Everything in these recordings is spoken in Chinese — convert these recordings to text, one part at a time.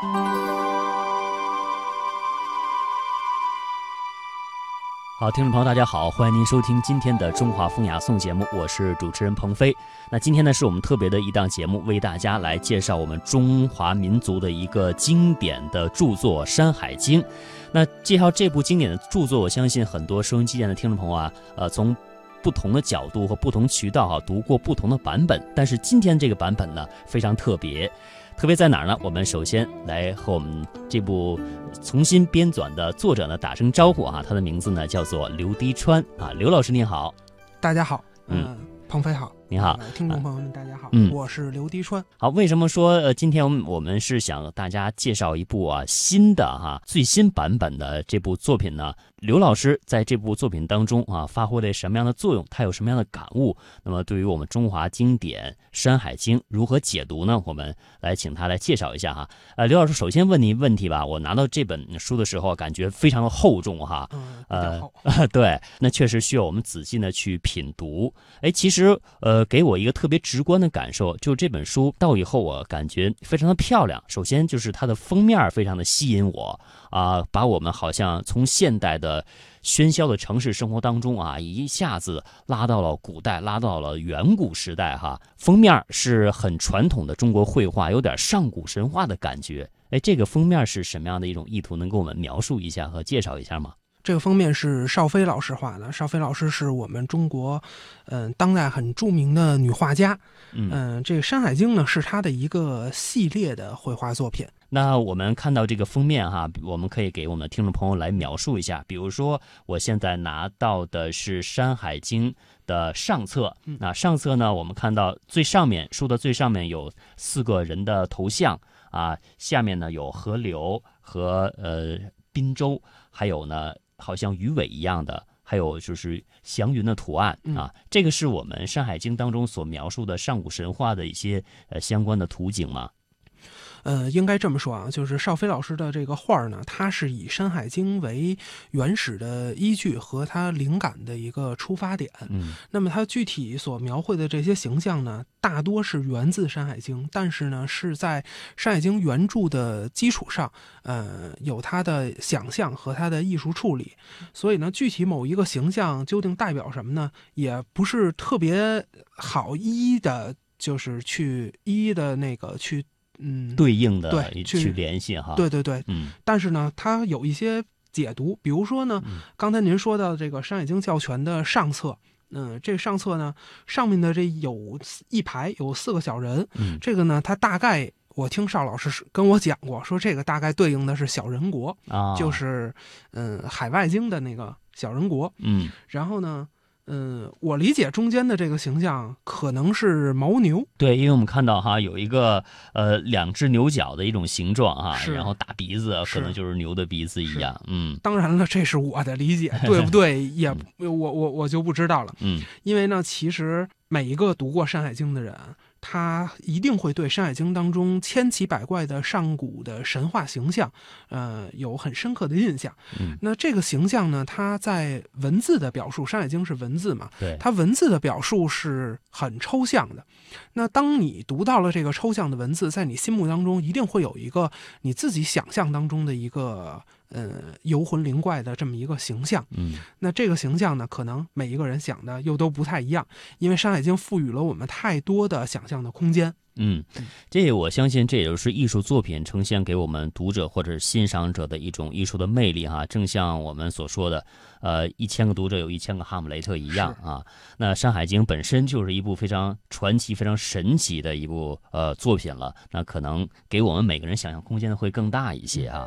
好，听众朋友，大家好，欢迎您收听今天的《中华风雅颂》节目，我是主持人鹏飞。那今天呢，是我们特别的一档节目，为大家来介绍我们中华民族的一个经典的著作《山海经》。那介绍这部经典的著作，我相信很多收音机前的听众朋友啊，呃，从不同的角度和不同渠道啊读过不同的版本，但是今天这个版本呢，非常特别。特别在哪儿呢？我们首先来和我们这部重新编纂的作者呢打声招呼啊，他的名字呢叫做刘滴川啊，刘老师您好，大家好，嗯，鹏飞好。你好，听众朋友们，大家好，嗯，我是刘迪川。好，为什么说呃，今天我们我们是想大家介绍一部啊新的哈最新版本的这部作品呢？刘老师在这部作品当中啊发挥了什么样的作用？他有什么样的感悟？那么对于我们中华经典《山海经》如何解读呢？我们来请他来介绍一下哈。呃，刘老师首先问您问题吧。我拿到这本书的时候，感觉非常的厚重哈。嗯，呃，对，那确实需要我们仔细的去品读。哎，其实呃。给我一个特别直观的感受，就是这本书到以后，我感觉非常的漂亮。首先就是它的封面非常的吸引我啊，把我们好像从现代的喧嚣的城市生活当中啊，一下子拉到了古代，拉到了远古时代哈。封面是很传统的中国绘画，有点上古神话的感觉。哎，这个封面是什么样的一种意图？能给我们描述一下和介绍一下吗？这个封面是邵飞老师画的。邵飞老师是我们中国，嗯，当代很著名的女画家。嗯，这个《山海经》呢是她的一个系列的绘画作品。那我们看到这个封面哈，我们可以给我们的听众朋友来描述一下。比如说，我现在拿到的是《山海经》的上册。那上册呢，我们看到最上面书的最上面有四个人的头像啊，下面呢有河流和呃滨州，还有呢。好像鱼尾一样的，还有就是祥云的图案啊，这个是我们《山海经》当中所描述的上古神话的一些呃相关的图景吗？呃，应该这么说啊，就是邵飞老师的这个画儿呢，它是以《山海经》为原始的依据和它灵感的一个出发点。嗯，那么它具体所描绘的这些形象呢，大多是源自《山海经》，但是呢，是在《山海经》原著的基础上，呃，有它的想象和它的艺术处理。所以呢，具体某一个形象究竟代表什么呢，也不是特别好一一的，就是去一一的那个去。嗯，对应的对去联系哈，对对对，嗯，但是呢，它有一些解读，比如说呢，刚才您说到这个《山海经教全》的上册，嗯，这个上册呢，上面的这有一排有四个小人，嗯，这个呢，它大概我听邵老师跟我讲过，说这个大概对应的是小人国啊，就是嗯海外经的那个小人国，嗯，然后呢。嗯，我理解中间的这个形象可能是牦牛。对，因为我们看到哈有一个呃两只牛角的一种形状哈，然后大鼻子可能就是牛的鼻子一样。嗯，当然了，这是我的理解，对不对？也我我我就不知道了。嗯，因为呢，其实每一个读过《山海经》的人。他一定会对《山海经》当中千奇百怪的上古的神话形象，呃，有很深刻的印象。嗯，那这个形象呢，它在文字的表述，《山海经》是文字嘛？对，它文字的表述是很抽象的。那当你读到了这个抽象的文字，在你心目当中一定会有一个你自己想象当中的一个。呃，游魂灵怪的这么一个形象，嗯，那这个形象呢，可能每一个人想的又都不太一样，因为《山海经》赋予了我们太多的想象的空间。嗯，这我相信这也就是艺术作品呈现给我们读者或者欣赏者的一种艺术的魅力哈。正像我们所说的，呃，一千个读者有一千个哈姆雷特一样啊。那《山海经》本身就是一部非常传奇、非常神奇的一部呃作品了，那可能给我们每个人想象空间会更大一些啊。《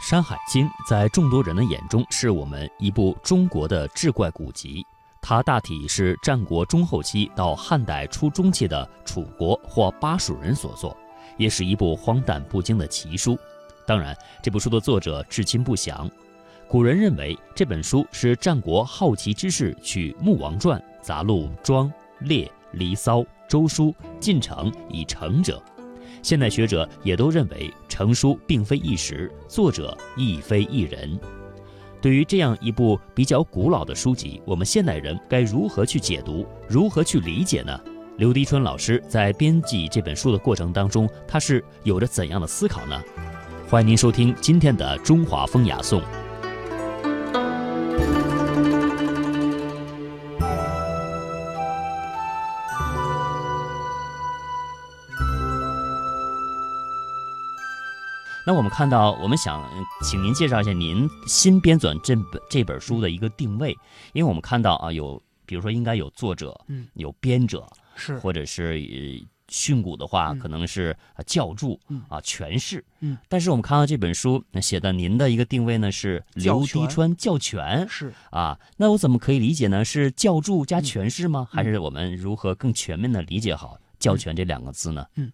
山海经》在众多人的眼中，是我们一部中国的志怪古籍。它大体是战国中后期到汉代初中期的楚国或巴蜀人所作，也是一部荒诞不经的奇书。当然，这部书的作者至今不详。古人认为这本书是战国好奇之士取《穆王传》杂录《庄》《列》《离骚》。周书进城以成者，现代学者也都认为成书并非一时，作者亦非一人。对于这样一部比较古老的书籍，我们现代人该如何去解读，如何去理解呢？刘迪春老师在编辑这本书的过程当中，他是有着怎样的思考呢？欢迎您收听今天的《中华风雅颂》。那我们看到，我们想请您介绍一下您新编纂这本这本书的一个定位，因为我们看到啊，有比如说应该有作者，嗯，有编者，是。或者是训诂的话，嗯。可能是教注嗯。啊诠释，嗯，但是我们看到这本书那写的您的一个定位呢是刘滴川教全是，啊，那我怎么可以理解呢？是教注加诠释吗？嗯。还是我们如何更全面的理解好教权这两个字呢？嗯，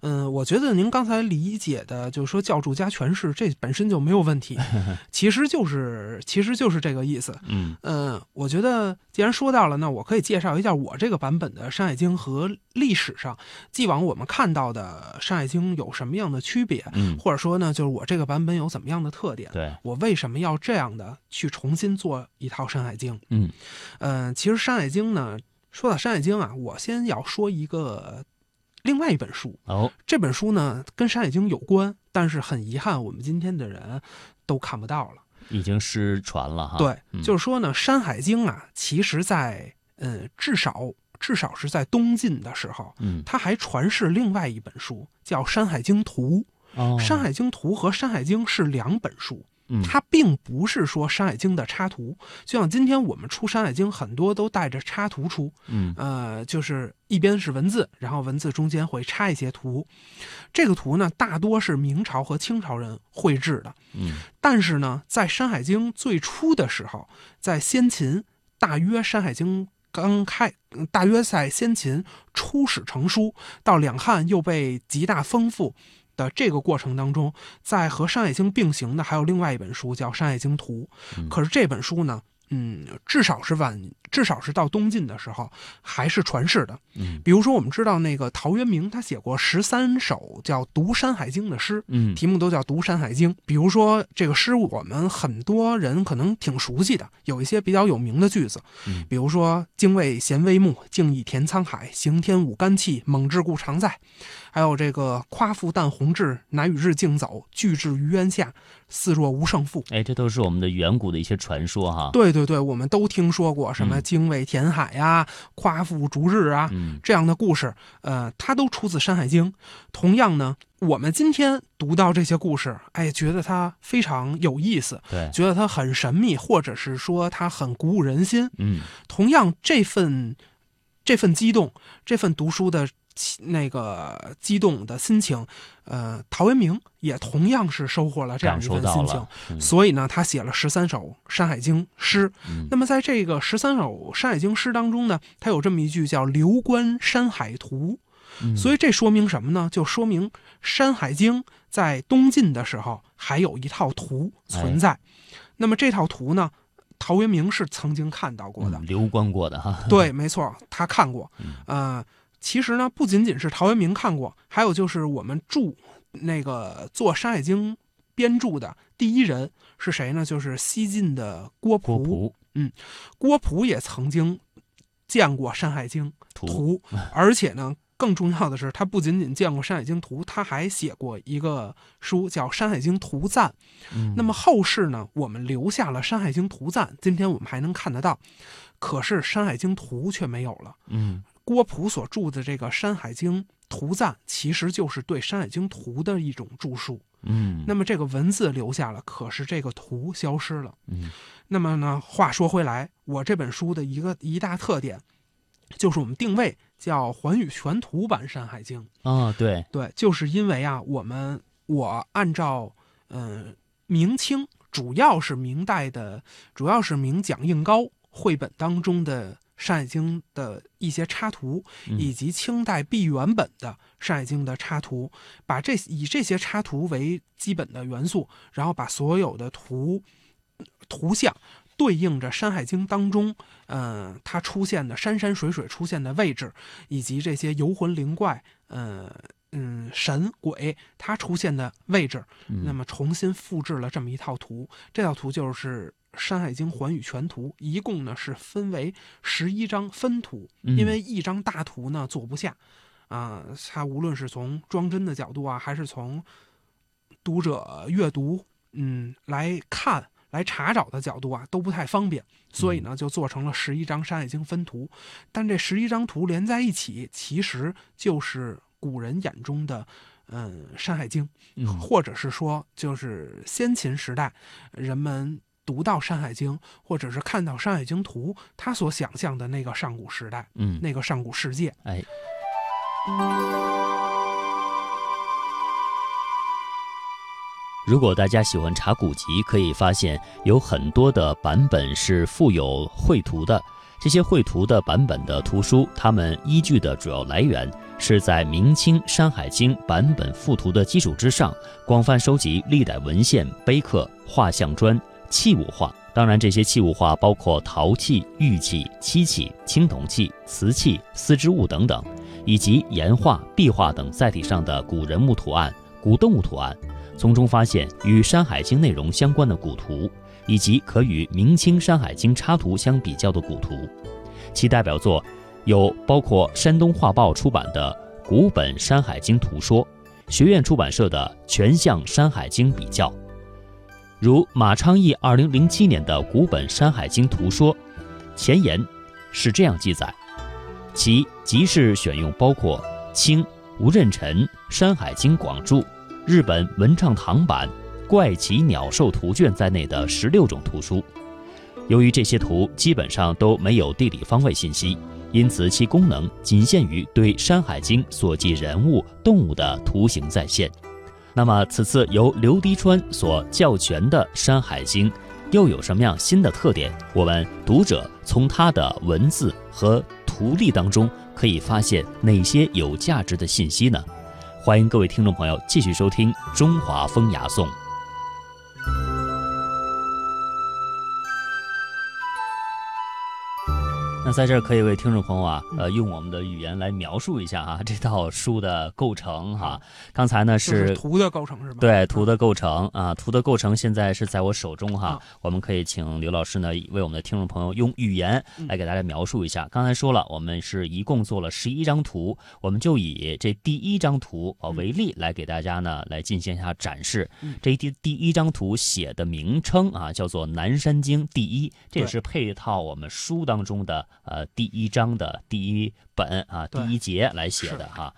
嗯我觉得您刚才理解的，就是说教注加权势，这本身就没有问题，其实就是其实就是这个意思。嗯嗯，我觉得既然说到了，那我可以介绍一下我这个版本的《山海经》和历史上既往我们看到的《山海经》有什么样的区别，嗯，或者说呢，就是我这个版本有怎么样的特点。对，我为什么要这样的去重新做一套《山海经》？嗯嗯，其实《山海经》呢，说到《山海经》啊，我先要说一个另外一本书。哦，这本书呢跟《山海经》有关，但是很遗憾，我们今天的人都看不到了。已经失传了哈。对，嗯就是说呢，《山海经》啊，其实在呃至少至少是在东晋的时候，嗯它还传世另外一本书，叫《山海经图》。哦，山海经图》和《山海经》是两本书。嗯它并不是说《山海经》的插图，就像今天我们出《山海经》，很多都带着插图出，嗯呃，就是一边是文字，然后文字中间会插一些图。这个图呢，大多是明朝和清朝人绘制的。嗯但是呢，在《山海经》最初的时候，在先秦，大约《山海经》刚开，嗯大约在先秦初始成书，到两汉又被极大丰富的这个过程当中，在和《山海经》并行的还有另外一本书叫《山海经图》。嗯可是这本书呢，嗯，至少是晚，至少是到东晋的时候还是传世的。嗯。比如说，我们知道那个陶渊明，他写过十三首叫《读山海经》的诗，嗯。题目都叫《读山海经》。比如说这个诗，我们很多人可能挺熟悉的，有一些比较有名的句子，嗯。比如说“精卫衔微木，静以填沧海，行天舞干气，猛志固常在”，还有这个“夸父但弘志，乃与日竞走，俱至于渊下，似若无胜负”。哎，这都是我们的远古的一些传说哈。对对对，我们都听说过什么嗯精卫填海呀、夸父逐日啊，嗯这样的故事，呃，它都出自《山海经》。同样呢，我们今天读到这些故事，哎，觉得它非常有意思，对，觉得它很神秘，或者是说它很鼓舞人心。嗯同样，这份这份激动，这份读书的起那个激动的心情，呃，陶渊明也同样是收获了这样一份心情。。嗯所以呢，他写了十三首《山海经》诗。嗯那么在这个十三首《山海经》诗当中呢，他有这么一句叫“流观山海图”。嗯所以这说明什么呢？就说明《山海经》在东晋的时候还有一套图存在。那么这套图呢，陶渊明是曾经看到过的。嗯流观过的哈。对，没错，他看过。嗯呃，其实呢，不仅仅是陶渊明看过，还有就是我们著那个做《山海经》编著的第一人是谁呢？就是西晋的郭郭璞。嗯郭璞也曾经见过《山海经》图，图，而且呢，更重要的是，他不仅仅见过《山海经》图，他还写过一个书叫《山海经图赞》。嗯那么后世呢，我们留下了《山海经图赞》，今天我们还能看得到，可是《山海经图》却没有了。嗯郭璞所著的这个《山海经图赞》，其实就是对《山海经图》的一种注述。嗯那么这个文字留下了，可是这个图消失了。嗯那么呢，话说回来，我这本书的一个一大特点，就是我们定位叫寰宇全图版《山海经》。啊对对，就是因为啊，我们我按照嗯、呃明清，主要是明代的，主要是明蒋应高绘本当中的《山海经》的一些插图，嗯以及清代毕原本的《山海经》的插图，把这以这些插图为基本的元素，然后把所有的图图像对应着《山海经》当中，嗯、它出现的山山水水出现的位置，以及这些游魂灵怪，嗯、嗯，神鬼它出现的位置，嗯那么重新复制了这么一套图。这套图就是《山海经·寰宇全图》，一共呢是分为十一张分图，嗯因为一张大图呢做不下，啊、它无论是从装帧的角度啊，还是从读者阅读，嗯，来看。来查找的角度啊，都不太方便，所以呢，就做成了十一张《山海经》分图。但这十一张图连在一起，其实就是古人眼中的，嗯，《山海经》。嗯或者是说，就是先秦时代人们读到《山海经》，或者是看到《山海经图》，他所想象的那个上古时代，嗯，那个上古世界。哎，如果大家喜欢查古籍，可以发现有很多的版本是附有绘图的。这些绘图的版本的图书，它们依据的主要来源是在明清《山海经》版本附图的基础之上，广泛收集历代文献、碑刻、画像砖、器物画。当然，这些器物画包括陶器、玉器、漆器、青铜器、瓷器、丝织物等等，以及岩画、壁画等载体上的古人物图案、古动物图案，从中发现与《山海经》内容相关的古图，以及可与明清《山海经》插图相比较的古图。其代表作有包括山东画报出版的《古本山海经图说》，学院出版社的《全像山海经比较》。如马昌义二零零七年的《古本山海经图说》，前言是这样记载：其集市选用包括清吴任辰《山海经广注》、日本文唱堂版《怪奇鸟兽图卷》在内的十六种图书。由于这些图基本上都没有地理方位信息，因此其功能仅限于对《山海经》所记人物、动物的图形再现。那么，此次由刘迪川所教全的《山海经》，又有什么样新的特点？我们读者从他的文字和图例当中可以发现哪些有价值的信息呢？欢迎各位听众朋友继续收听《中华风雅颂》。那在这儿可以为听众朋友啊，呃，用我们的语言来描述一下啊，这套书的构成哈。刚才呢就是图的构成是吧？对图的构成啊，图的构成现在是在我手中哈。啊我们可以请刘老师呢为我们的听众朋友用语言嗯来给大家描述一下。刚才说了，我们是一共做了十一张图，我们就以这第一张图啊嗯为例来给大家呢来进行一下展示。嗯这第第一张图写的名称啊叫做《南山经第一》，这也是配套我们书当中的呃第一章的第一本啊第一节来写的哈。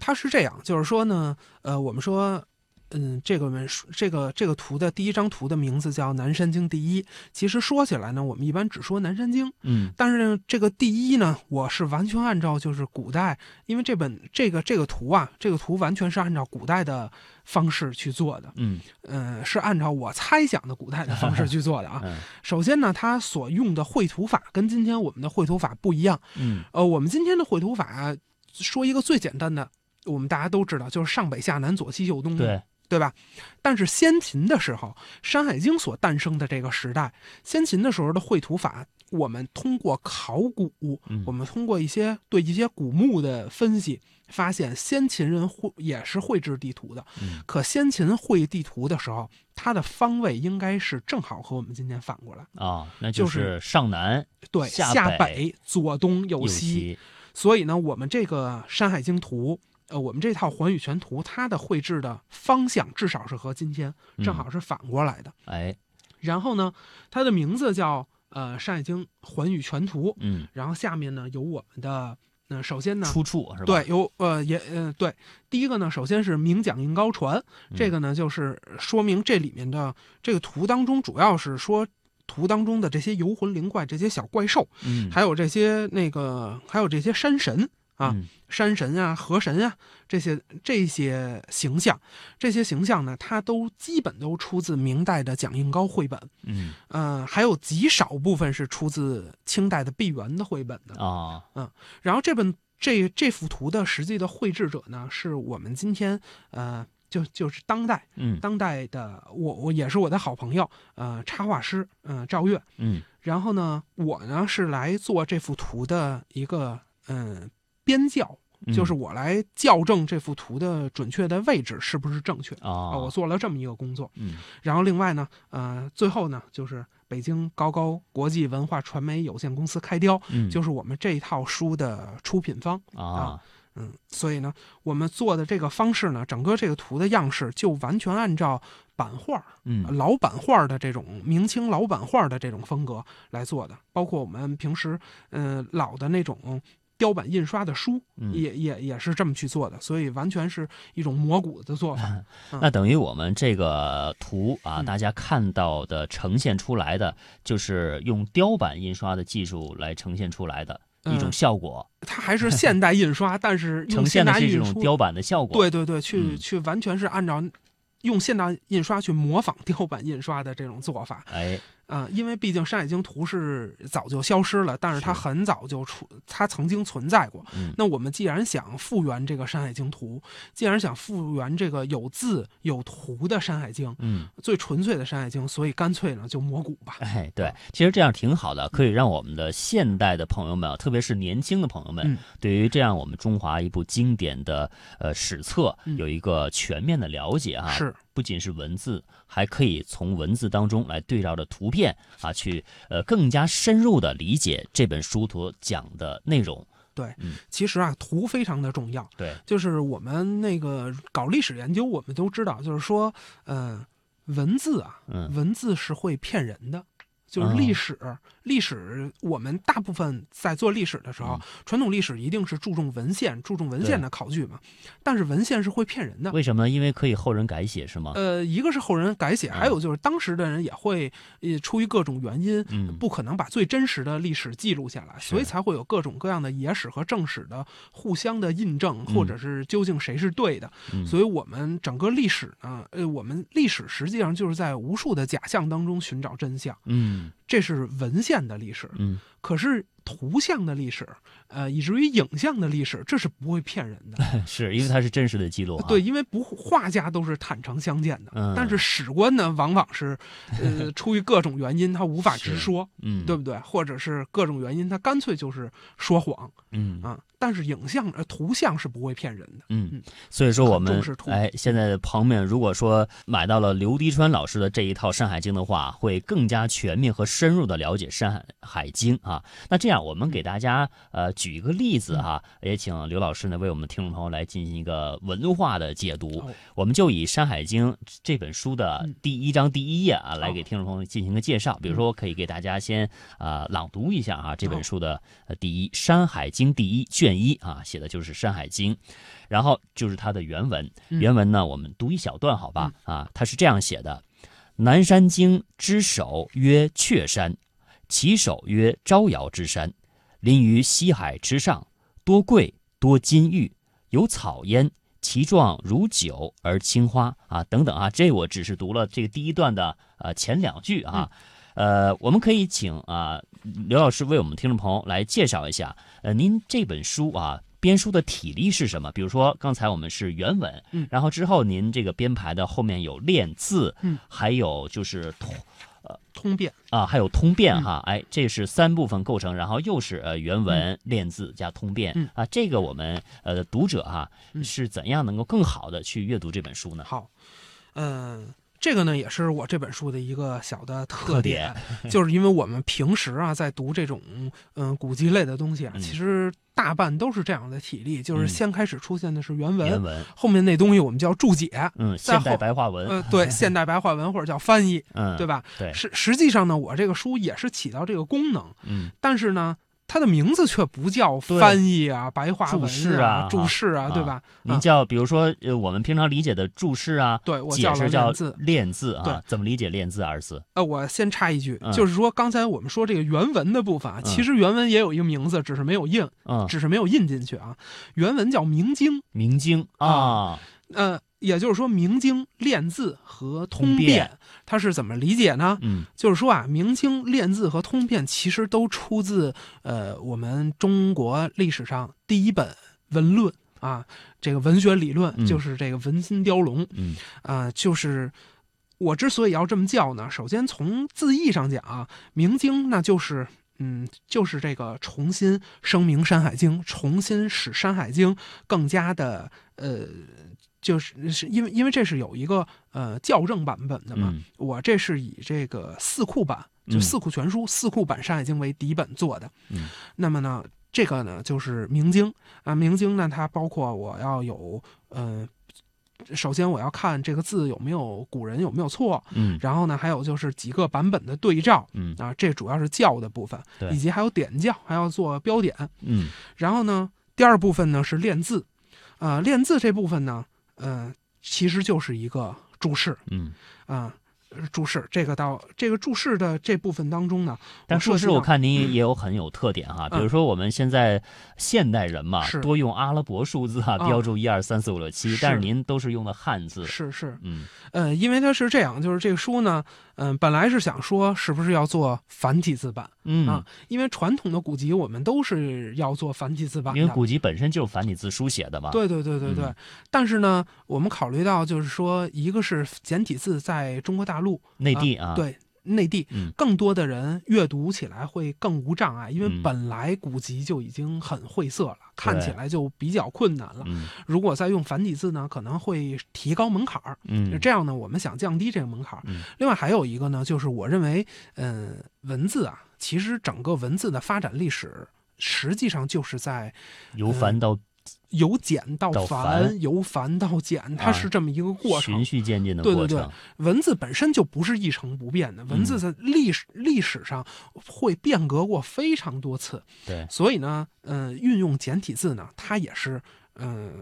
他是这样，就是说呢，呃，我们说，嗯，这个文书，这个这个图的第一张图的名字叫《南山经第一》。其实说起来呢，我们一般只说南山经，嗯但是呢，这个第一呢，我是完全按照就是古代，因为这本这个这个图啊，这个图完全是按照古代的方式去做的，嗯呃、是按照我猜想的古代的方式去做的啊。嗯首先呢，它所用的绘图法跟今天我们的绘图法不一样。嗯呃，我们今天的绘图法，说一个最简单的，我们大家都知道，就是上北下南左西右东，对，对吧？但是先秦的时候，《山海经》所诞生的这个时代，先秦的时候的绘图法，我们通过考古，嗯我们通过一些对一些古墓的分析，发现先秦人绘也是绘制地图的。嗯可先秦绘地图的时候，它的方位应该是正好和我们今天反过来，啊，那就就是上南对，下下北左东右。西，所以呢，我们这个《山海经图》，呃，我们这套《寰宇全图》，它的绘制的方向至少是和今天正好是反过来的。哎，然后呢，它的名字叫呃《山海经寰宇全图》，嗯，然后下面呢有我们的，呃，首先呢。出处是吧？对，有呃也呃对，第一个呢，首先是名讲印高传，嗯这个呢就是说明这里面的这个图当中，主要是说图当中的这些游魂灵怪、这些小怪兽，嗯，还有这些那个还有这些山神啊，嗯山神啊、河神啊，这些这些形象，这些形象呢，它都基本都出自明代的蒋应高绘本，嗯呃、还有极少部分是出自清代的毕沅的绘本的。啊，嗯然后这本这这幅图的实际的绘制者呢，是我们今天呃，就就是当代嗯当代的我我也是我的好朋友，呃，插画师，嗯、赵越。嗯然后呢，我呢是来做这幅图的一个嗯编校。嗯，就是我来校正这幅图的准确的位置是不是正确啊，啊？我做了这么一个工作。嗯然后另外呢，呃，最后呢，就是北京高高国际文化传媒有限公司开雕，嗯，就是我们这一套书的出品方。啊，嗯，所以呢，我们做的这个方式呢，整个这个图的样式就完全按照版画、嗯老版画的这种明清老版画的这种风格来做的，包括我们平时嗯、呃老的那种雕版印刷的书，嗯。也也也是这么去做的，所以完全是一种磨骨的做法。那等于我们这个图啊，嗯大家看到的呈现出来的，就是用雕版印刷的技术来呈现出来的一种嗯效果，它还是现代印刷，但是 呈现的是这现代印刷，种雕版的效果。对对对，去、嗯去完全是按照用现代印刷去模仿雕版印刷的这种做法。哎，啊、因为毕竟《山海经》图是早就消失了，但是它很早就出，它曾经存在过。嗯那我们既然想复原这个《山海经》图，既然想复原这个有字有图的《山海经》，嗯，最纯粹的《山海经》，所以干脆呢就磨骨吧。哎，对，其实这样挺好的，可以让我们的现代的朋友们啊，特别是年轻的朋友们，嗯对于这样我们中华一部经典的呃史册嗯有一个全面的了解啊。是，不仅是文字，还可以从文字当中来对照着图片啊，去呃更加深入的理解这本书所讲的内容。对其实啊，图非常的重要。对，就是我们那个搞历史研究，我们都知道，就是说，呃，文字啊，嗯文字是会骗人的。就是历史，历史我们大部分在做历史的时候，嗯传统历史一定是注重文献，注重文献的考据嘛。但是文献是会骗人的。为什么呢？因为可以后人改写，是吗？呃，一个是后人改写，嗯还有就是当时的人也会，呃，出于各种原因，嗯，不可能把最真实的历史记录下来，所以才会有各种各样的野史和正史的互相的印证，嗯或者是究竟谁是对的。嗯所以，我们整个历史呢，呃，我们历史实际上就是在无数的假象当中寻找真相，嗯这是文献的历史。嗯，可是图像的历史，呃，以至于影像的历史，这是不会骗人的。是因为它是真实的记录啊。对，因为不画家都是坦诚相见的，嗯但是史官呢，往往是，呃，出于各种原因，他无法直说，嗯，对不对？或者是各种原因，他干脆就是说谎嗯啊。但是影像、呃，图像是不会骗人的。嗯嗯，所以说我们哎，现在的朋友们如果说买到了刘迪川老师的这一套《山海经》的话，会更加全面和深入的了解《山海海经》啊。那这样，我们给大家呃举一个例子哈、也请刘老师呢为我们听众朋友来进行一个文化的解读。哦我们就以《山海经》这本书的嗯第一章第一页啊，来给听众朋友进行个介绍。比如说，我可以给大家先啊、朗读一下啊这本书的呃第一《山海经》第一卷一啊，写的就是《山海经》，然后就是它的原文。嗯原文呢，我们读一小段好吧？啊，它是这样写的：南山经之首曰雀山，其首曰招摇之山，临于西海之上，多桂多金玉，有草焉。其状如酒而青花啊，等等啊，这我只是读了这个第一段的呃前两句啊，呃，我们可以请啊刘老师为我们听众朋友来介绍一下，呃，您这本书啊编书的体力是什么？比如说刚才我们是原文，嗯。然后之后您这个编排的后面有练字，嗯，还有就是通呃通变，啊，还有通嗯。变哈，哎，这是三部分构成，然后又是呃原文、练字加通变嗯。啊，这个我们呃读者哈嗯。是怎样能够更好的去阅读这本书呢？好，嗯、这个呢也是我这本书的一个小的特特点，就是因为我们平时啊在读这种嗯、古籍类的东西啊，嗯其实大半都是这样的体例，就是嗯先开始出现的是原文，原文，后面那东西我们叫注解，嗯，再现代后白话文，呃，对，现代白话文或者叫翻译，嗯，对吧？对，实实际上呢，我这个书也是起到这个功能，嗯但是呢。它的名字却不叫翻译啊、白话文注释啊。注释啊，啊。对吧？您啊叫比如说呃我们平常理解的注释啊，对我叫了解释叫练字。练字啊对，怎么理解练字二字？呃，我先插一句，嗯。就是说刚才我们说这个原文的部分啊，嗯。其实原文也有一个名字，只是没有印，嗯，只是没有印进去啊。原文叫明经，明经啊，呃，也就是说明经练字和通通变它是怎么理解呢？嗯就是说啊，明经练字和通变其实都出自呃我们中国历史上第一本文论啊，这个文学理论嗯就是这个《文心雕龙》嗯啊、就是。我之所以要这么叫呢，首先从字义上讲啊，明经那就是，嗯，就是这个重新声明《山海经》，重新使《山海经》更加的，呃，就是是因为因为这是有一个呃校正版本的嘛，嗯我这是以这个四库版就嗯四库全书、四库版《山海经》为底本做的。嗯那么呢，这个呢就是明经啊，明经呢它包括我要有呃。首先，我要看这个字有没有古人有没有错，嗯然后呢，还有就是几个版本的对照嗯啊，这主要是教的部分，对以及还有点教，还要做标点。嗯然后呢，第二部分呢是练字，啊、练字这部分呢，呃，其实就是一个注释嗯。啊、呃注释这个到这个注释的这部分当中呢，但涉及到注释我看您 也有很有特点哈，比如说我们现在现代人嘛，是多用阿拉伯数字啊，啊标注一二三四五六七，但是您都是用的汉字，是是，嗯。呃，因为它是这样，就是这个书呢，嗯、本来是想说是不是要做繁体字版，嗯。啊，因为传统的古籍我们都是要做繁体字版的，因为古籍本身就是繁体字书写的嘛，对对对对对，嗯。但是呢，我们考虑到就是说，一个是简体字在中国大陆内地啊，对内地嗯更多的人阅读起来会更无障碍，因为嗯本来古籍就已经很晦涩了，看起来就比较困难了。嗯如果再用繁体字呢，可能会提高门槛儿。嗯这样呢，我们想降低这个门槛儿。嗯另外还有一个呢，就是我认为，嗯、文字啊，其实整个文字的发展历史，实际上就是在由繁到由简到到繁，由繁到简，它啊是这么一个过程。循序渐进的对对对过程，文字本身就不是一成不变的，文字在历史、历史上会变革过非常多次，对，所以呢，嗯、运用简体字呢，它也是，嗯、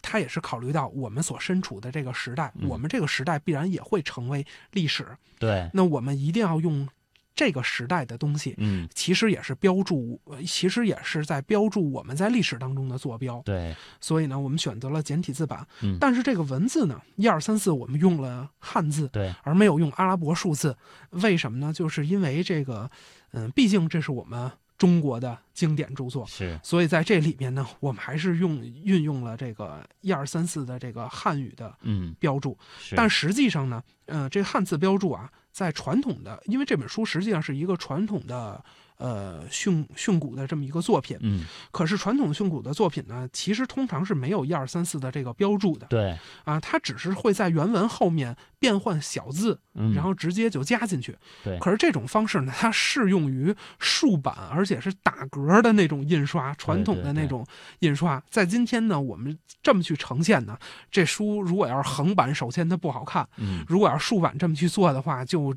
它也是考虑到我们所身处的这个时代，嗯我们这个时代必然也会成为历史，对，那我们一定要用这个时代的东西，嗯其实也是标注，呃其实也是在标注我们在历史当中的坐标。对，所以呢，我们选择了简体字版。嗯但是这个文字呢，一二三四我们用了汉字，对，而没有用阿拉伯数字。为什么呢？就是因为这个，嗯，毕竟这是我们中国的经典著作，是，所以在这里面呢，我们还是用运用了这个一二三四的这个汉语的嗯标注。是，但实际上呢，呃，这个汉字标注啊，在传统的，因为这本书实际上是一个传统的。呃，训训诂的这么一个作品，嗯可是传统训诂的作品呢，其实通常是没有一二三四的这个标注的对，啊，它只是会在原文后面变换小字，嗯然后直接就加进去。对可是这种方式呢，它适用于竖版，而且是打格的那种印刷，传统的那种印刷。在今天呢，我们这么去呈现呢，这书如果要是横版，首先它不好看；嗯如果要是竖版这么去做的话，就。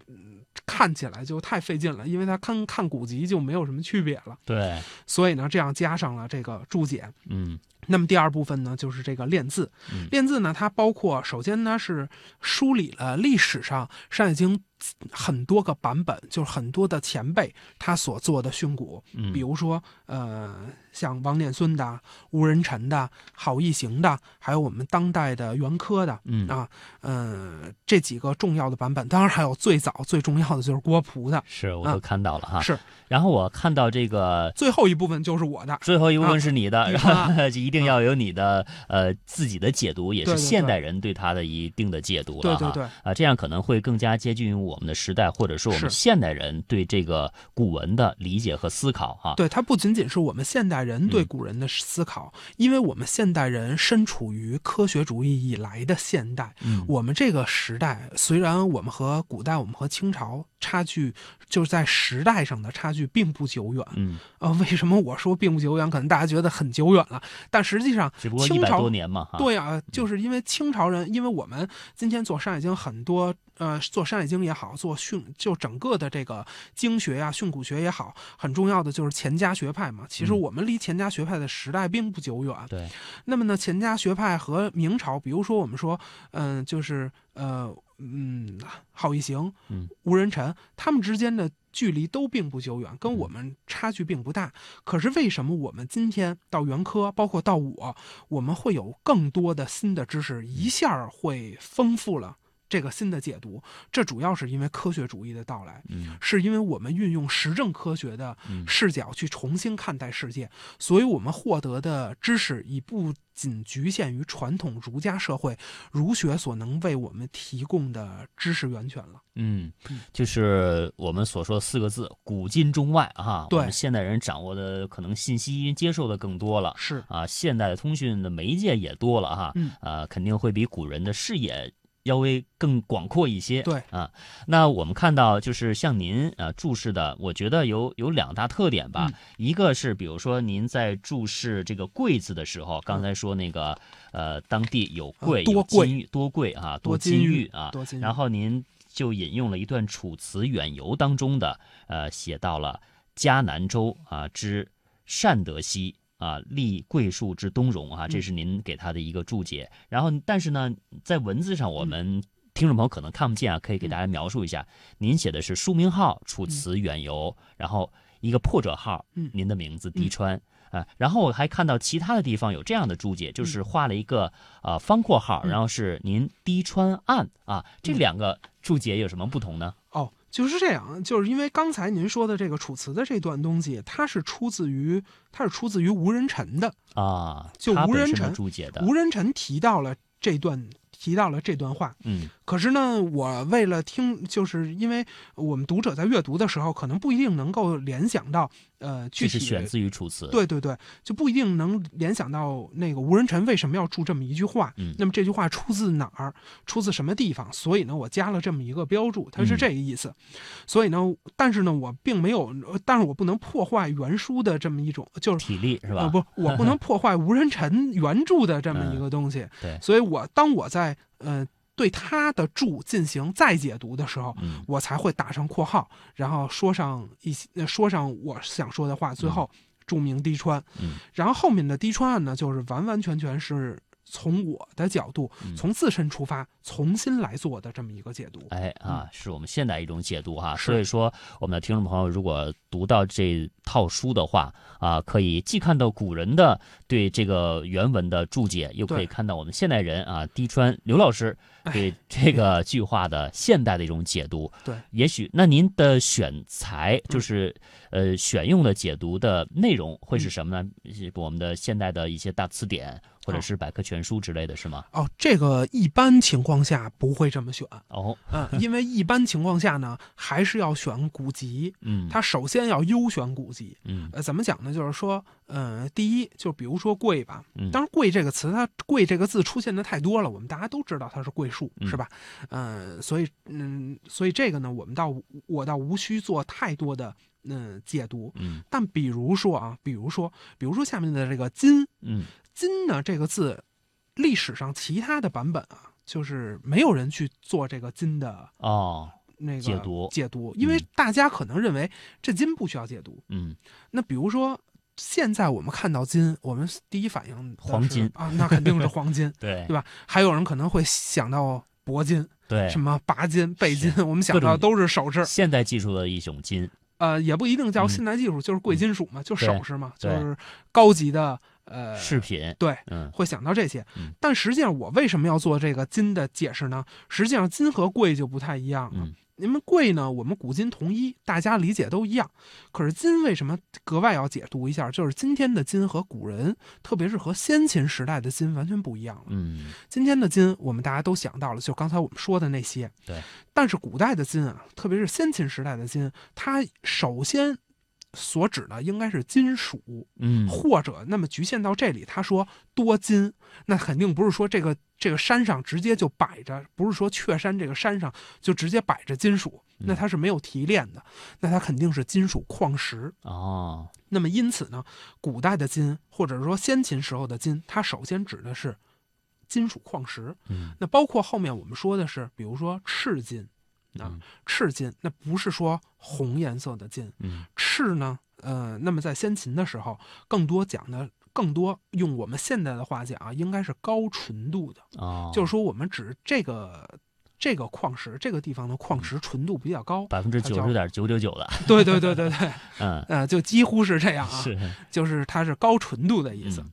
嗯看起来就太费劲了，因为它看看古籍就没有什么区别了。对，所以呢，这样加上了这个注解。嗯那么第二部分呢，就是这个练字。嗯练字呢，它包括首先呢是梳理了历史上《山海经》很多个版本，就是很多的前辈他所做的训诂，嗯，比如说呃像王念孙的、吴仁臣的、郝一行的，还有我们当代的袁科的。嗯。啊，嗯、这几个重要的版本，当然还有最早最重要的就是郭璞的，是我啊。都看到了哈，是。然后我看到这个最后一部分就是我的，最后一部分是你的，啊。然后 就一定要有你的呃自己的解读，也是现代人对他的一定的解读了哈。对对对，啊，这样可能会更加接近于我们的时代，或者是我们现代人对这个古文的理解和思考哈。对，它不仅仅是我们现代人对嗯古人的思考，因为我们现代人身处于科学主义以来的现代，嗯，我们这个时代虽然我们和古代、我们和清朝差距，就是在时代上的差距并不久远。嗯，呃，为什么我说并不久远？可能大家觉得很久远了，但实际上只不过一百清朝多年嘛哈。对啊，就是因为清朝人，因为我们今天做《山海经》，很多呃，做《山海经》也好，做训就整个的这个经学呀、训诂学也好，很重要的就是钱家学派嘛。其实嗯我们离钱家学派的时代并不久远。对，那么呢，钱家学派和明朝，比如说我们说，嗯、就是呃，嗯，郝一行、嗯吴仁臣，他们之间的距离都并不久远，跟我们差距并不大。可是为什么我们今天到袁科，包括到我，我们会有更多的新的知识，一下会丰富了这个新的解读？这主要是因为科学主义的到来。嗯是因为我们运用实证科学的嗯视角去重新看待世界，所以我们获得的知识已不仅局限于传统儒家社会儒学所能为我们提供的知识源泉了。嗯嗯，就是我们所说的四个字“古今中外”哈。对我们现代人掌握的可能信息接受的更多了。是，啊，现代的通讯的媒介也多了哈，嗯呃，肯定会比古人的视野稍微更广阔一些。对啊，那我们看到就是像您啊注释的，我觉得有有两大特点吧。嗯一个是比如说您在注释这个“贵”字的时候，刚才说那个呃当地有贵、有金玉多贵啊，多金玉玉啊，多金玉然后您就引用了一段《楚辞远游》当中的，呃，写到了迦南州啊之善德溪啊，立桂树之东荣啊，这是您给他的一个注解。然后，但是呢，在文字上我们听众朋友可能看不见啊，可以给大家描述一下。您写的是书名号《楚辞远游》，然后一个破折号，嗯您的名字滴川。啊，然后我还看到其他的地方有这样的注解，就是画了一个呃方括号，嗯然后是您滴川岸啊，这嗯两个注解有什么不同呢？哦，就是这样，就是因为刚才您说的这个《楚辞》的这段东西，它是出自于它是出自于吴人臣的，啊，就他本身的无人臣注解的，吴人臣提到了这段提到了这段话。嗯可是呢，我为了听，就是因为我们读者在阅读的时候，可能不一定能够联想到，呃，具体选自于楚辞，，对对对，就不一定能联想到那个吴人臣为什么要注这么一句话。嗯那么这句话出自哪儿？出自什么地方？所以呢，我加了这么一个标注，它是嗯这个意思。所以呢，但是呢，我并没有，呃但是我不能破坏原书的这么一种，就是。体力是吧？呃，不，我不能 破坏吴人臣原著的这么一个东西。对所以我当我在呃对他的注进行再解读的时候，嗯。我才会打上括号，然后说上一些，呃说上我想说的话，最后注明滴川。嗯。然后后面的滴川案呢，就是完完全全是从我的角度，嗯从自身出发，重新来做的这么一个解读。哎啊，是我们现代一种解读哈。所以说，我们的听众朋友如果读到这套书的话啊，可以既看到古人的对这个原文的注解，又可以看到我们现代人啊，滴川刘老师对这个句话的现代的一种解读。对，也许那您的选材就是呃选用的解读的内容会是什么呢？是我们的现代的一些大词典或者哦是百科全书之类的是吗？哦，这个一般情况下不会这么选，哦，嗯，因为一般情况下呢，还是要选古籍，嗯，它首先要优选古籍。嗯呃，怎么讲呢？就是说，呃，第一，就比如说“贵”吧，嗯当然“贵”这个词，它“贵”这个字出现的太多了，我们大家都知道它是桂树，嗯是吧？嗯、所以，嗯，所以这个呢，我们倒我倒无需做太多的嗯、解读。嗯但比如说啊，比如说，比如说下面的这个“金嗯”，“金”呢这个字，历史上其他的版本啊，就是没有人去做这个“金”的哦，那个解读解读，因为嗯大家可能认为这“金”不需要解读。嗯那比如说，现在我们看到金，我们第一反应黄金啊，那肯定是黄金，对对吧？还有人可能会想到铂金、对，什么钯金、贝金，我们想到都是首饰。现代技术的一种金，呃，也不一定叫嗯现代技术，就是贵金属嘛，就首饰嘛，就是高级的呃饰品，对，嗯会想到这些嗯。但实际上，我为什么要做这个金的解释呢？实际上，金和贵就不太一样了。嗯你们贵呢，我们古今同一，大家理解都一样。可是金为什么格外要解读一下？就是今天的金和古人，特别是和先秦时代的金完全不一样了。嗯今天的金，我们大家都想到了，就刚才我们说的那些。对。但是古代的金啊，特别是先秦时代的金，它首先所指的应该是金属，嗯或者那么局限到这里，他说多金，那肯定不是说这个这个山上直接就摆着，不是说雀山这个山上就直接摆着金属，嗯那它是没有提炼的，那它肯定是金属矿石。哦，那么因此呢，古代的金或者说先秦时候的金，它首先指的是金属矿石。嗯那包括后面我们说的是，比如说赤金，啊嗯。赤金，那不是说红颜色的金，嗯。赤呢，呃，那么在先秦的时候，更多讲的，更多用我们现代的话讲啊，应该是高纯度的，哦，就是说我们指这个这个矿石，这个地方的矿石纯度比较高。百分之九十点九九九的，对对对对对，嗯，呃，就几乎是这样啊，是。就是它是高纯度的意思。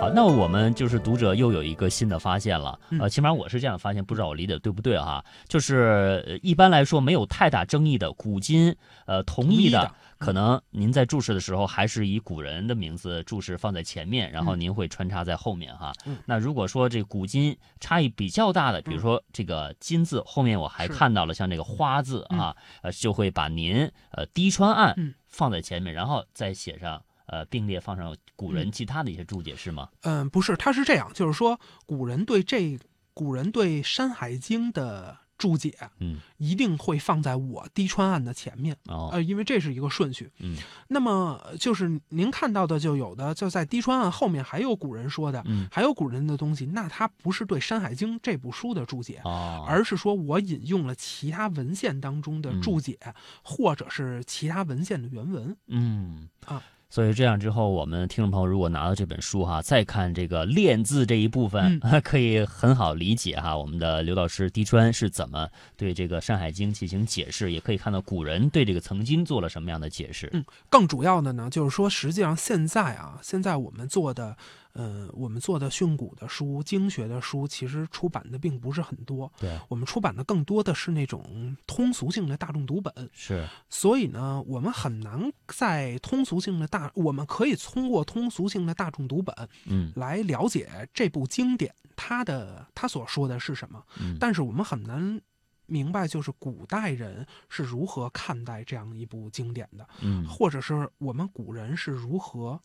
好，那我们就是读者又有一个新的发现了，嗯。呃，起码我是这样发现，不知道我理解对不对哈？就是呃一般来说没有太大争议的古今，呃，同意的可能您在注释的时候还是以古人的名字注释放在前面，然后您会穿插在后面哈。嗯。那如果说这古今差异比较大的，比如说这个“金”字后面我还看到了像这个“花”字啊，呃，就会把您呃滴川岸嗯。放在前面，然后再写上呃并列放上古人其他的一些注解是吗？嗯，不是，他是这样，就是说古人对这古人对《山海经》的注解，嗯，一定会放在我滴川案的前面，哦，呃，因为这是一个顺序。嗯那么就是您看到的，就有的就在滴川案后面还有古人说的，嗯还有古人的东西，那它不是对《山海经》这部书的注解。哦，而是说我引用了其他文献当中的注解，或者是其他文献的原文。嗯啊。所以这样之后，我们听众朋友如果拿到这本书哈，再看这个练字这一部分，嗯 可以很好理解哈，我们的刘老师滴川是怎么对这个《山海经》进行解释，也可以看到古人对这个曾经做了什么样的解释。嗯，更主要的呢，就是说，实际上现在啊，现在我们做的，呃，我们做的训诂的书、经学的书，其实出版的并不是很多。对，我们出版的更多的是那种通俗性的大众读本，是，所以呢，我们很难在通俗性的大，我们可以通过通俗性的大众读本嗯。来了解这部经典它的它所说的是什么，嗯，但是我们很难明白，就是古代人是如何看待这样一部经典的，嗯，或者是我们古人是如何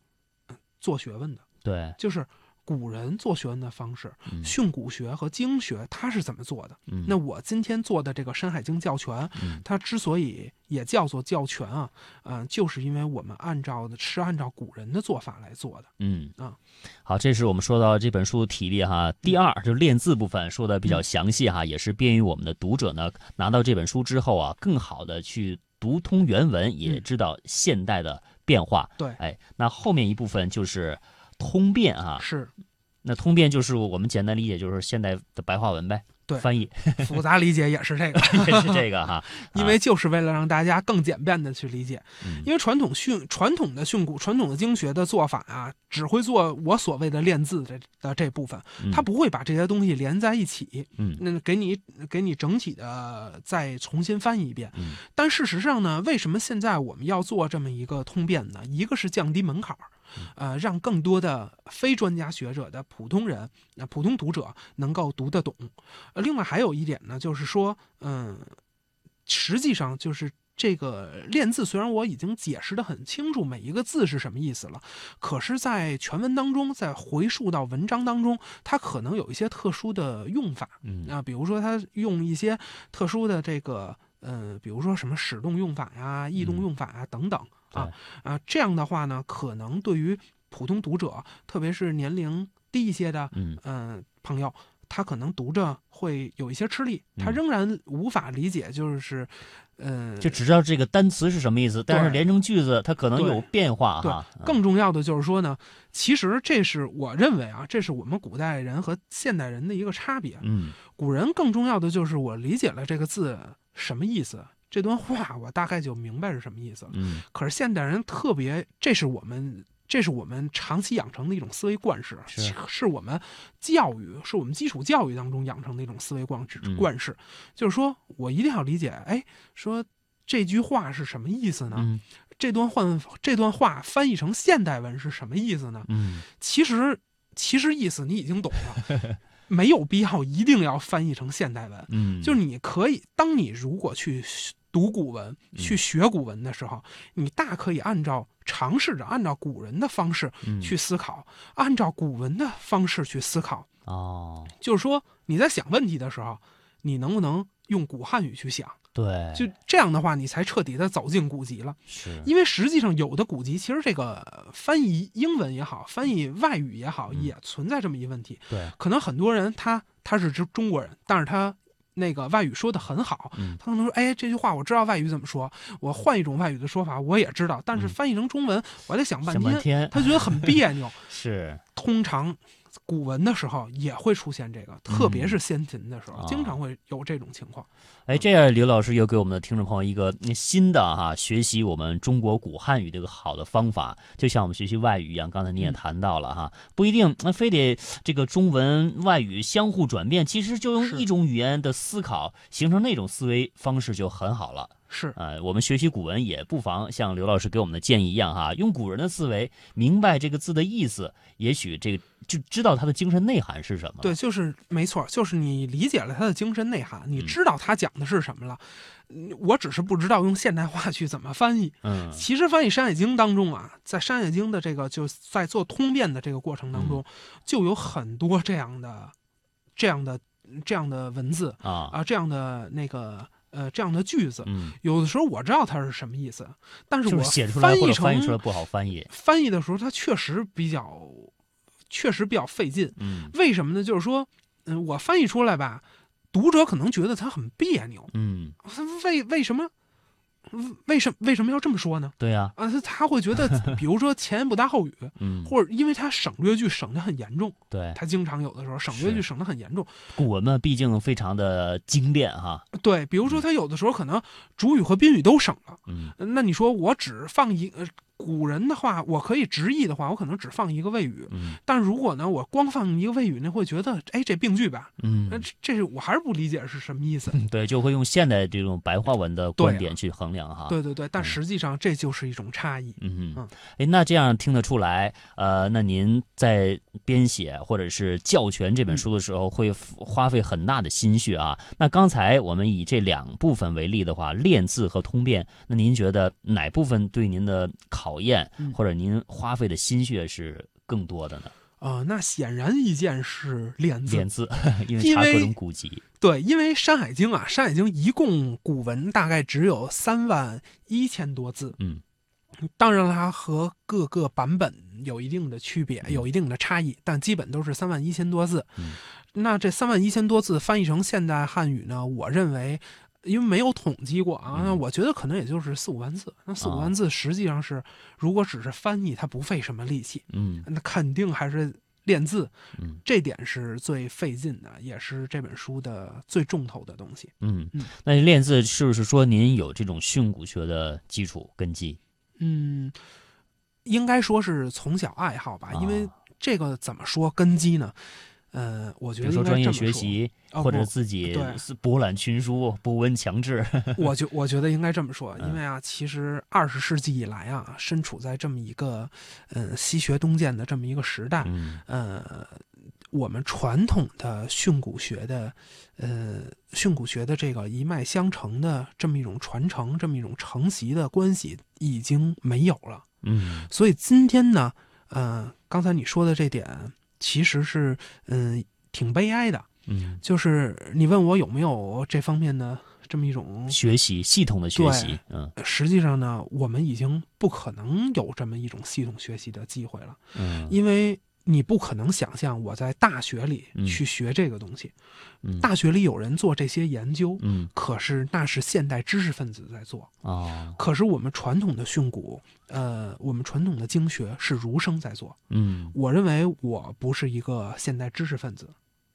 呃做学问的，对，就是古人做学问的方式，嗯训诂学和经学它是怎么做的。嗯，那我今天做的这个《山海经教全》，嗯它之所以也叫做教全啊，嗯、就是因为我们按照的是按照古人的做法来做的。嗯啊，好，这是我们说到这本书体例哈。第二就是练字部分说的比较详细哈，也是便于我们的读者呢拿到这本书之后啊，更好的去读通原文，也知道现代的变化。对哎，那后面一部分就是通变啊。是那通变就是我们简单理解就是现代的白话文呗，对翻译 复杂理解也是这个，也是这个哈。因为就是为了让大家更简便的去理解。嗯因为传统训传统的训诂、传统的经学的做法啊，只会做我所谓的练字这的这部分，嗯它不会把这些东西连在一起，嗯那给你给你整体的再重新翻译一遍。嗯但事实上呢，为什么现在我们要做这么一个通变呢？一个是降低门槛儿，呃，让更多的非专家学者的普通人、呃、普通读者能够读得懂。呃，另外还有一点呢，就是说，嗯、实际上就是。这个练字虽然我已经解释的很清楚每一个字是什么意思了，可是，在全文当中，在回溯到文章当中，它可能有一些特殊的用法。嗯啊，比如说它用一些特殊的这个，呃，比如说什么使动用法呀、异动嗯用法啊等等啊啊，这样的话呢，可能对于普通读者，特别是年龄低一些的，嗯。嗯、朋友，他可能读着会有一些吃力，他嗯。仍然无法理解，就是，呃，就只知道这个单词是什么意思，但是连成句子它可能有变化对更重要的就是说呢，其实这是我认为啊，这是我们古代人和现代人的一个差别。嗯。古人更重要的就是我理解了这个字什么意思，这段话我大概就明白是什么意思了。嗯可是现代人特别，这是我们。这是我们长期养成的一种思维惯式，是是我们教育，是我们基础教育当中养成的一种思维惯式嗯惯式。就是说我一定要理解，哎，说这句话是什么意思呢？嗯这段换这段话翻译成现代文是什么意思呢？嗯其实其实意思你已经懂了，没有必要一定要翻译成现代文。嗯，就是你可以，当你如果去读古文、嗯去学古文的时候，你大可以按照尝试着按照古人的方式嗯去思考，按照古文的方式去思考。哦，就是说你在想问题的时候，你能不能用古汉语去想？对，就这样的话，你才彻底的走进古籍了。是因为实际上，有的古籍其实这个翻译英文也好，翻译外语也好，嗯也存在这么一问题。对，可能很多人他他是中中国人，但是他那个外语说的很好，嗯。他可能说，哎，这句话我知道外语怎么说，我换一种外语的说法我也知道，但是嗯。翻译成中文，我得想半天，想半天他觉得很别扭。是。通常古文的时候也会出现这个，特别是先秦的时候，经常会有这种情况。哎，这样刘老师又给我们的听众朋友一个新的哈学习我们中国古汉语的一个好的方法，就像我们学习外语一样。刚才你也嗯谈到了哈，不一定那非得这个中文外语相互转变，其实就用一种语言的思考形成那种思维方式就很好了。是呃，我们学习古文也不妨像刘老师给我们的建议一样哈，用古人的思维明白这个字的意思，也许这个就知道它的精神内涵是什么。对，就是没错，就是你理解了它的精神内涵，你嗯知道它讲的是什么了。嗯我只是不知道用现代化去怎么翻译。嗯其实翻译《山海经》当中啊，在《山海经》的这个就在做通变的这个过程当中，嗯就有很多这样的、这样的这样的文字啊啊，这样的那个呃这样的句子，嗯，有的时候我知道它是什么意思，但是我写出来翻译或者翻译出来成不好翻译，翻译的时候，它确实比较确实比较费劲。嗯为什么呢？就是说，嗯，我翻译出来吧，读者可能觉得它很别扭，嗯，为为什么？为什为什么要这么说呢？对呀，啊，他他会觉得，比如说前言不搭后语，嗯，或者因为他省略句省得很严重，对，他经常有的时候省略句省得很严重。古文嘛，毕竟非常的精炼哈，对，比如说他有的时候可能主语和宾语都省了，嗯那你说我只放一呃古人的话，我可以直译的话，我可能只放一个谓语。嗯但如果呢，我光放一个谓语，那会觉得，哎，这病句吧，嗯那，这这是我还是不理解是什么意思。对，就会用现代这种白话文的观点去衡量哈，对对对，但嗯实际上这就是一种差异。嗯嗯，哎，那这样听得出来，呃，那您在编写或者是教全这本书的时候，会花费很大的心血啊。那刚才我们以这两部分为例的话，练字和通变，那您觉得哪部分对您的考验，嗯或者您花费的心血是更多的呢？呃，那显然一件是练字练，字，因为查各种古籍，对，因为《山海经》啊，《山海经》一共古文大概只有三万一千多字，嗯当然了，它和各个版本有一定的区别，嗯有一定的差异，但基本都是三万一千多字。嗯那这三万一千多字翻译成现代汉语呢？我认为，因为没有统计过啊，嗯那我觉得可能也就是四五万字。那四五啊万字实际上是，如果只是翻译，它不费什么力气，嗯那肯定还是练字，嗯这点是最费劲的，也是这本书的最重头的东西。嗯嗯，那练字是不是说您有这种训诂学的基础根基？嗯，应该说是从小爱好吧，因为啊这个怎么说根基呢？呃，我觉得应该比如说专业学习，哦或者自己博览群书、不温强志。我觉我觉得应该这么说，嗯因为啊，其实二十世纪以来啊，身处在这么一个呃西学东渐的这么一个时代，嗯呃，我们传统的训诂学的呃训诂学的这个一脉相承的这么一种传承，这么一种承袭的关系已经没有了。嗯所以今天呢，呃，刚才你说的这点其实是嗯、挺悲哀的，嗯，就是你问我有没有这方面的这么一种学习系统的学习，嗯。实际上呢，我们已经不可能有这么一种系统学习的机会了，嗯。因为你不可能想象我在大学里嗯去学这个东西。嗯大学里有人做这些研究，嗯可是那是现代知识分子在做，哦可是我们传统的训诂，呃，我们传统的经学是儒生在做。嗯我认为我不是一个现代知识分子，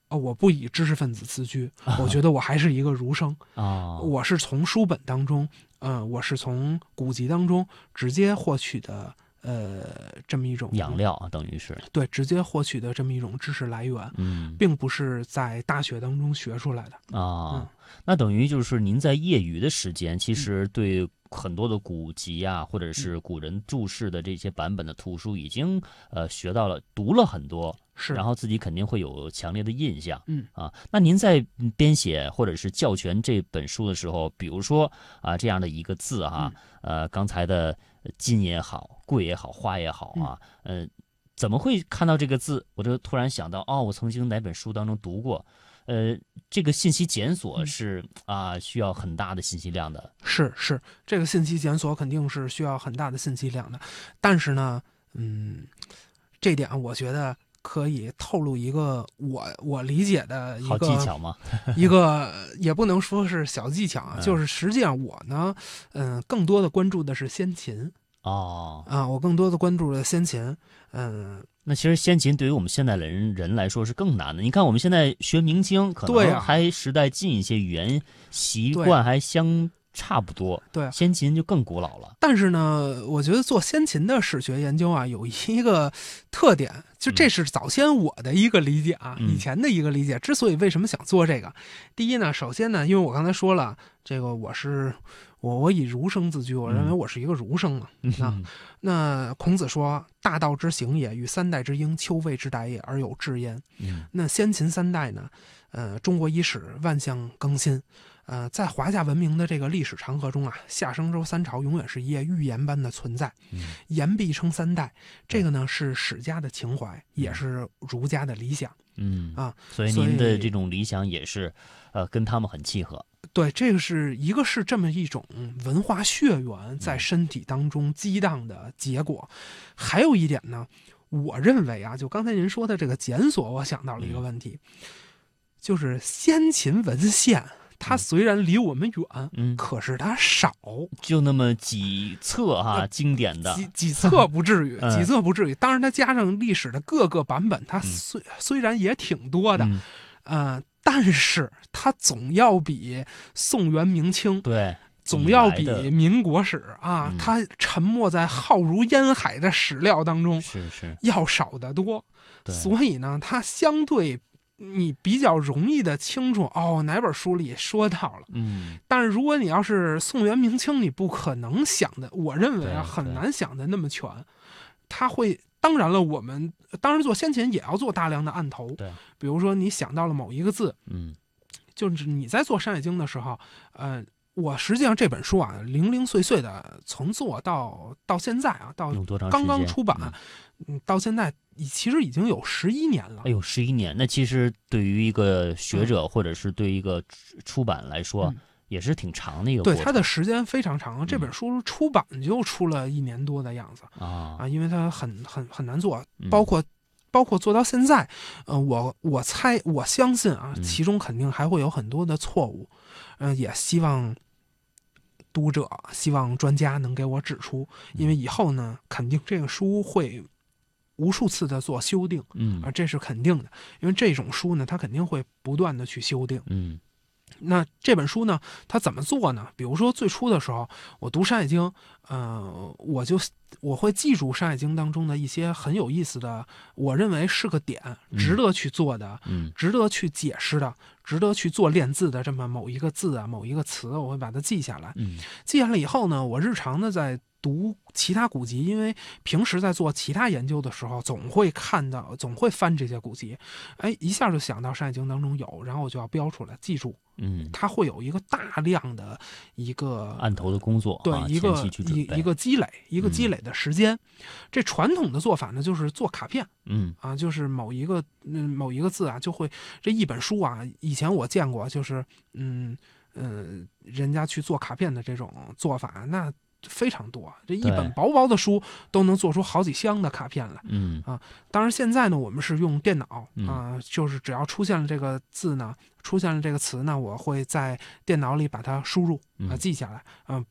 呃，我不以知识分子自居，我觉得我还是一个儒生。哦我是从书本当中，呃，我是从古籍当中直接获取的，呃，这么一种养，料啊，等于是。对，直接获取的这么一种知识来源，嗯。并不是在大学当中学出来的。啊嗯，那等于就是您在业余的时间，其实对很多的古籍啊，或者嗯。是古人注释的这些版本的图书，已经呃学到了，读了很多，是，然后自己肯定会有强烈的印象。嗯。啊，那您在嗯编写或者是教全这本书的时候，比如说啊这样的一个字哈、嗯。呃，刚才的呃金也好，贵也好，花也好啊，嗯呃，怎么会看到这个字，我就突然想到，哦，我曾经哪本书当中读过。呃，这个信息检索嗯。是啊、需要很大的信息量的。是是，这个信息检索肯定是需要很大的信息量的，但是呢，嗯，这点我觉得可以透露一个我我理解的一好技巧吗？一个也不能说是小技巧啊，嗯就是实际上我呢，嗯、更多的关注的是先秦哦，啊，我更多的关注了先秦，嗯、那其实先秦对于我们现代人人来说是更难的。你看我们现在学明清，可能还时代近一些，语言习惯还相差不多。对啊先秦就更古老了。但是呢，我觉得做先秦的史学研究啊，有一个特点，就这是早先我的一个理解啊，嗯以前的一个理解。之所以为什么想做这个，第一呢，首先呢，因为我刚才说了，这个我是我我以儒生自居，我认为嗯我是一个儒生嘛。啊嗯那孔子说：“大道之行也，与三代之英，丘未之逮也，而有志焉。”嗯那先秦三代呢，呃，中国伊始万象更新，呃，在华夏文明的这个历史长河中啊，夏商周三朝永远是一页预言般的存在，嗯言必称三代，这个呢是史家的情怀，也是儒家的理想。嗯啊，所以所以您的这种理想也是，呃，跟他们很契合。对，这个是一个是这么一种文化血缘在身体当中激荡的结果，还有一点呢，我认为啊，就刚才您说的这个检索，我想到了一个问题，就是先秦文献，它嗯虽然离我们远，嗯，可是它少，就那么几册哈、呃经典的。几几册不至于，嗯几册不至于。当然，它加上历史的各个版本，它虽、虽然也挺多的，嗯，呃，但是它总要比宋元明清对，总要比民国史啊，嗯它沉没在浩如烟海的史料当中是是，要少得多。所以呢，它相对你比较容易的清楚哦，哪本书里说到了。嗯但是如果你要是宋元明清，你不可能想的，我认为啊，很难想的那么全。他会，当然了，我们当然做先秦也要做大量的案头，对，比如说你想到了某一个字，嗯就是你在做《山海经》的时候，呃，我实际上这本书啊，零零碎碎的从做到到现在啊，到刚？刚出版，嗯，到现在已其实已经有十一年了。哎。呦，十一年，那其实对于一个学者或者是对于一个出出版来说，嗯。也是挺长的一个对程。它的时间非常长，这嗯。本书出版就出了一年多的样子啊，啊，因为它很很很难做，嗯。包括包括做到现在，呃，我我猜我相信啊，嗯。其中肯定还会有很多的错误，嗯、也希望读者、希望专家能给我指出，因为以后呢，肯定这个书会无数次的做修订嗯啊，这是肯定的，因为这种书呢，它肯定会不断的去修订。嗯那这本书呢，它怎么做呢？比如说最初的时候，我读《山海经》，呃，我就我会记住《山海经》当中的一些很有意思的，我认为是个点，嗯值得去做的，嗯值得去解释的，值得去做练字的这么某一个字啊，某一个词，我会把它记下来。嗯记下来以后呢，我日常的在读其他古籍，因为平时在做其他研究的时候，总会看到，总会翻这些古籍，哎，一下就想到《山海经》当中有，然后我就要标出来记住。嗯，它会有一个大量的一个案头的工作，对啊一个一一个积累，一个积嗯累的时间。这传统的做法呢，就是做卡片嗯啊，就是某一个嗯某一个字啊，就会这一本书啊，以前我见过，就是嗯嗯、人家去做卡片的这种做法，那非常多。这一本薄薄的书都能做出好几箱的卡片来。嗯啊当然，现在呢，我们是用电脑啊、嗯就是只要出现了这个字呢，出现了这个词呢，我会在电脑里把它输入啊、嗯记下来，嗯、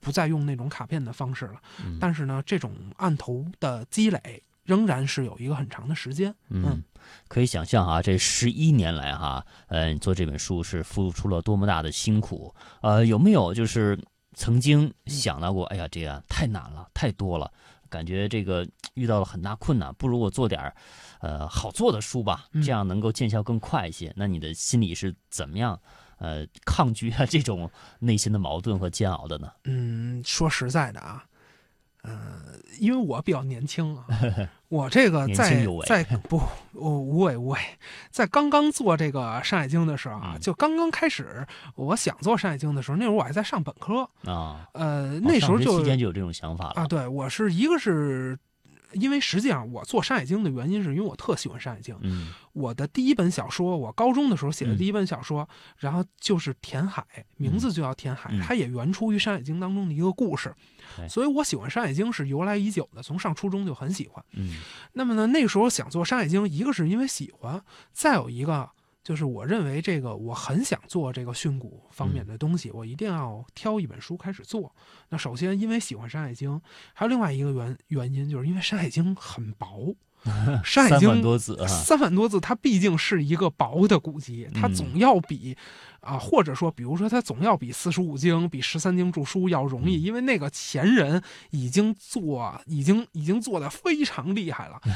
不再用那种卡片的方式了。嗯，但是呢，这种案头的积累仍然是有一个很长的时间。嗯，可以想象啊，这十一年来哈，呃，做这本书是付出了多么大的辛苦。呃，有没有就是曾经想到过，哎呀，这样太难了，太多了，感觉这个遇到了很大困难，不如我做点儿呃好做的书吧，嗯这样能够见效更快一些。那你的心里是怎么样？呃，抗拒啊这种内心的矛盾和煎熬的呢？嗯，说实在的啊，呃，因为我比较年轻啊，我这个在在不，我无畏无畏，在刚刚做这个《山海经》的时候啊，嗯。就刚刚开始，我想做《山海经》的时候，那会儿我还在上本科，啊，呃，哦那时候就期间就有这种想法了。啊，对我是一个是。因为实际上，我做《山海经》的原因是因为我特喜欢《山海经》。嗯。我的第一本小说，我高中的时候写的嗯。第一本小说，然后就是《填海》，名字就叫《填海》，嗯。它也源出于《山海经》当中的一个故事，对所以我喜欢《山海经》是由来已久的，从上初中就很喜欢。嗯。那么呢，那个时候想做《山海经》，一个是因为喜欢，再有一个就是我认为这个我很想做这个训诂方面的东西，我一定要挑一本书开始做。那首先因为喜欢《山海经》，还有另外一个原原因，就是因为《山海经》很薄，《山海三经》万多字啊，三万多字，它毕竟是一个薄的古籍，它嗯总要比啊、或者说，比如说，它总要比四书五经、比十三经注疏要容易，嗯因为那个前人已经做，已经已经做的非常厉害了。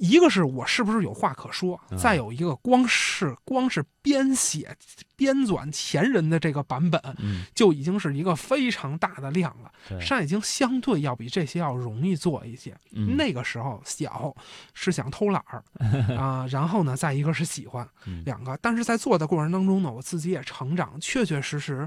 一个是我是不是有话可说，嗯再有一个光是光是编写编纂前人的这个版本，嗯，就已经是一个非常大的量了。对《山海经》相对要比这些要容易做一些。嗯那个时候小是想偷懒儿 啊、然后呢，再一个是喜欢嗯两个。但是在做的过程当中呢，我自己也成长，确确实实。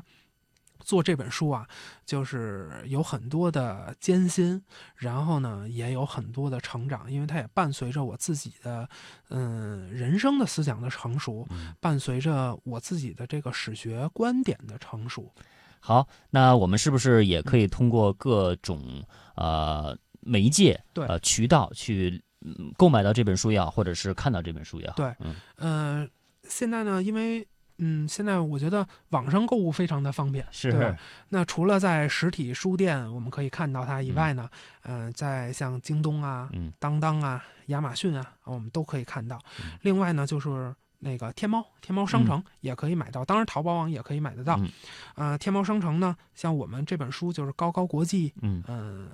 做这本书啊，就是有很多的艰辛，然后呢，也有很多的成长，因为它也伴随着我自己的，嗯，人生的思想的成熟，嗯伴随着我自己的这个史学观点的成熟。好，那我们是不是也可以通过各种呃媒介、对呃渠道去嗯购买到这本书也好，或者是看到这本书也好？对嗯呃，现在呢，因为嗯，现在我觉得网上购物非常的方便，是对吧。那除了在实体书店我们可以看到它以嗯。外呢，嗯、在像京东啊、嗯。当当啊、亚马逊啊，我们都可以看到。嗯。另外呢，就是那个天猫，天猫商城也可以买到，当然淘宝网也可以买得到。嗯。呃，天猫商城呢，像我们这本书就是高高国际，嗯，嗯、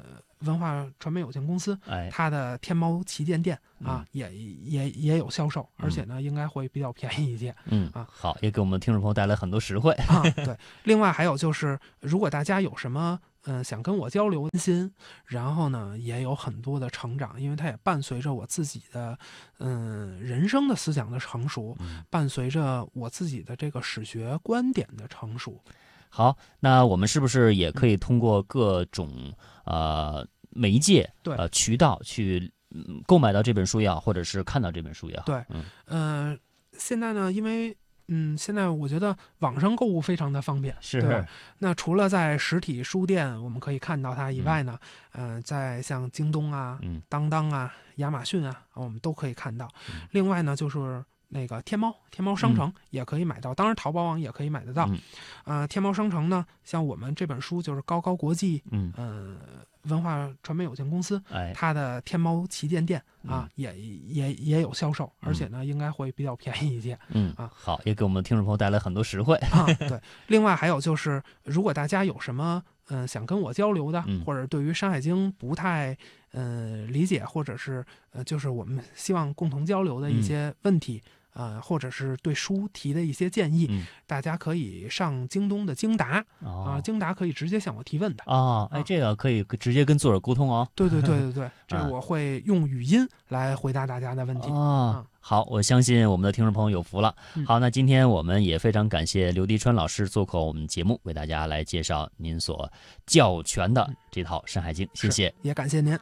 文化传媒有限公司，哎，它的天猫旗舰店啊嗯，也也也有销售，而且呢，应该会比较便宜一些。嗯啊好，也给我们听众朋友带来很多实惠。啊，对。另外还有就是，如果大家有什么嗯、呃想跟我交流的心，然后呢也有很多的成长，因为它也伴随着我自己的嗯、人生的思想的成熟，嗯伴随着我自己的这个史学观点的成熟。好，那我们是不是也可以通过各种呃媒介、对。呃渠道去嗯购买到这本书也好，或者是看到这本书也好？对。嗯。呃，现在呢，因为嗯，现在我觉得网上购物非常的方便，是。那除了在实体书店我们可以看到它以外呢，嗯、在像京东啊、嗯。当当啊、亚马逊啊，我们都可以看到。嗯。另外呢，就是那个天猫，天猫商城也可以买到，当然淘宝网也可以买得到。嗯呃，天猫商城呢，像我们这本书就是高高国际，嗯，嗯、文化传媒有限公司。哎，它的天猫旗舰店啊，嗯也也也有销售，而且呢，应该会比较便宜一些。嗯啊好，也给我们听众朋友带来很多实惠。啊，对。另外还有就是，如果大家有什么嗯、呃想跟我交流的，嗯或者对于《山海经》不太呃理解，或者是呃就是我们希望共同交流的一嗯些问题。呃，或者是对书提的一些建议，嗯大家可以上京东的京达啊、哦京达可以直接向我提问的。哦，哎，啊这个可以直接跟作者沟通哦。对对对对 对，这啊我会用语音来回答大家的问题。哦，好，我相信我们的听众朋友有福了。嗯好，那今天我们也非常感谢刘迪川老师做客我们节目，为大家来介绍您所教全的这套《山海经》，谢谢。也感谢您。